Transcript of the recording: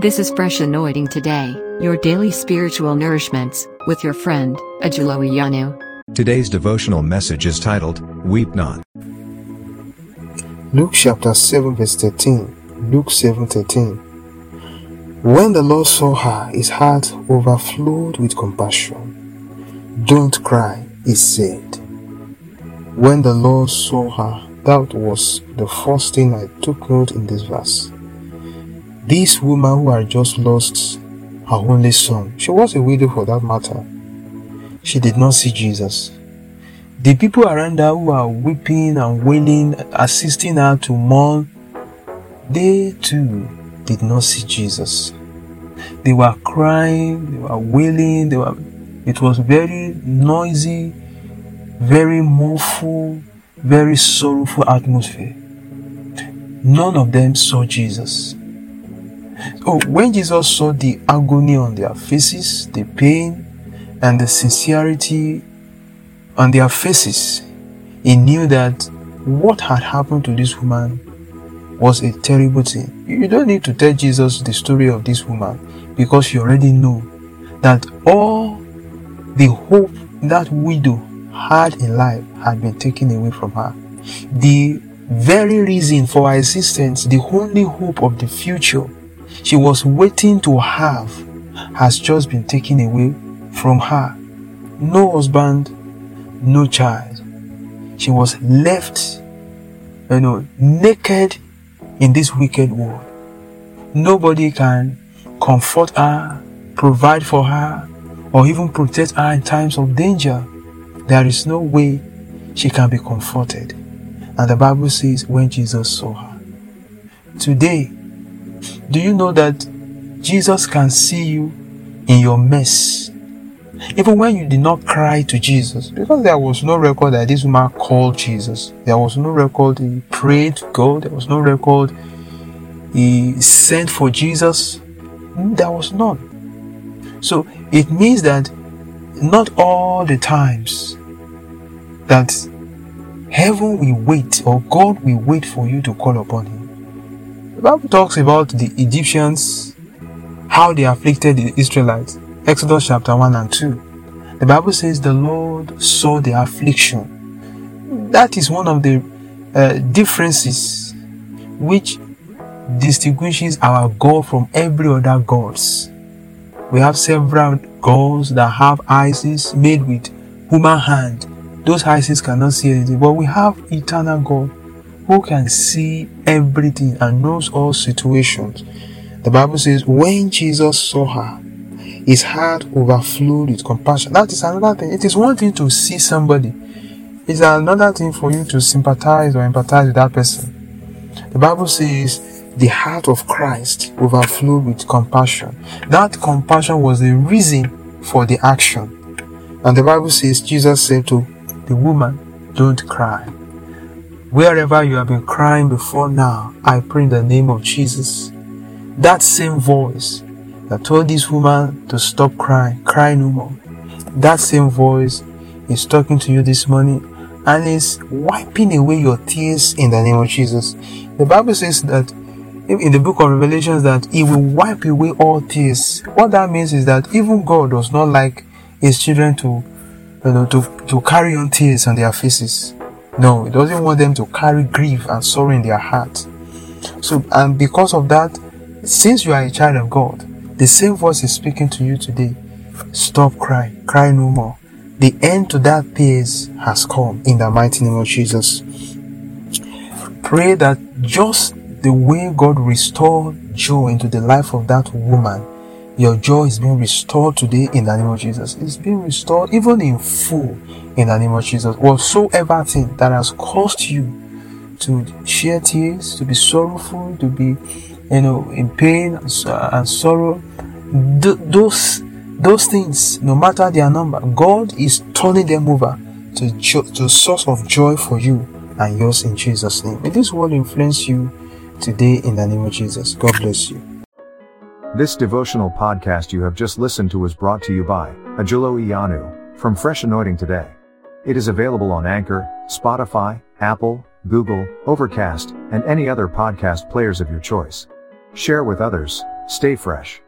This is Fresh Anointing Today, your daily spiritual nourishments, with your friend, Ajulo Iyanu. Today's devotional message is titled, Weep Not. Luke chapter 7 verse 13. Luke 7 13. When the Lord saw her, his heart overflowed with compassion. Don't cry, he said. When the Lord saw her, that was the first thing I took note in this verse. This woman who had just lost her only son, she was a widow for that matter. She did not see Jesus. The people around her who are weeping and wailing, assisting her to mourn, they too did not see Jesus. They were crying, they were wailing, they were it was very noisy, very mournful, very sorrowful atmosphere. None of them saw Jesus. Oh, when Jesus saw the agony on their faces, the pain, and the sincerity on their faces, he knew that what had happened to this woman was a terrible thing. You don't need to tell Jesus the story of this woman because you already know that all the hope that widow had in life had been taken away from her. The very reason for her existence, the only hope of the future she was waiting to have has just been taken away from her. No husband, no child. She was left, you know, naked in this wicked world. Nobody can comfort her, provide for her, or even protect her in times of danger. There is no way she can be comforted. And the Bible says when Jesus saw her. Today, do you know that Jesus can see you in your mess? Even when you did not cry to Jesus, because there was no record that this woman called Jesus. There was no record he prayed to God. There was no record he sent for Jesus. Hmm, there was none. So it means that not all the times that heaven will wait or God will wait for you to call upon him. The Bible talks about the Egyptians, how they afflicted the Israelites. Exodus chapter 1 and 2. The Bible says the Lord saw the affliction. That is one of the uh, differences which distinguishes our God from every other gods. We have several gods that have eyes made with human hand. Those eyes cannot see anything, but we have eternal God who can see everything and knows all situations. The Bible says, when Jesus saw her, his heart overflowed with compassion. That is another thing. It is one thing to see somebody, it's another thing for you to sympathize or empathize with that person. The Bible says, the heart of Christ overflowed with compassion. That compassion was the reason for the action. And the Bible says, Jesus said to the woman, Don't cry. Wherever you have been crying before now, I pray in the name of Jesus. That same voice that told this woman to stop crying, cry no more. That same voice is talking to you this morning and is wiping away your tears in the name of Jesus. The Bible says that in the book of Revelations that he will wipe away all tears. What that means is that even God does not like his children to you know to, to carry on tears on their faces. No, He doesn't want them to carry grief and sorrow in their heart. So, and because of that, since you are a child of God, the same voice is speaking to you today. Stop crying, cry no more. The end to that phase has come in the mighty name of Jesus. Pray that just the way God restored joy into the life of that woman, your joy is being restored today in the name of Jesus. It's being restored even in full in the name of Jesus. Whatsoever thing that has caused you to shed tears, to be sorrowful, to be, you know, in pain and sorrow, th- those those things, no matter their number, God is turning them over to jo- to source of joy for you and yours in Jesus' name. May this word influence you today in the name of Jesus. God bless you. This devotional podcast you have just listened to was brought to you by Ajulo Iyanu from Fresh Anointing Today. It is available on Anchor, Spotify, Apple, Google, Overcast, and any other podcast players of your choice. Share with others, Stay fresh.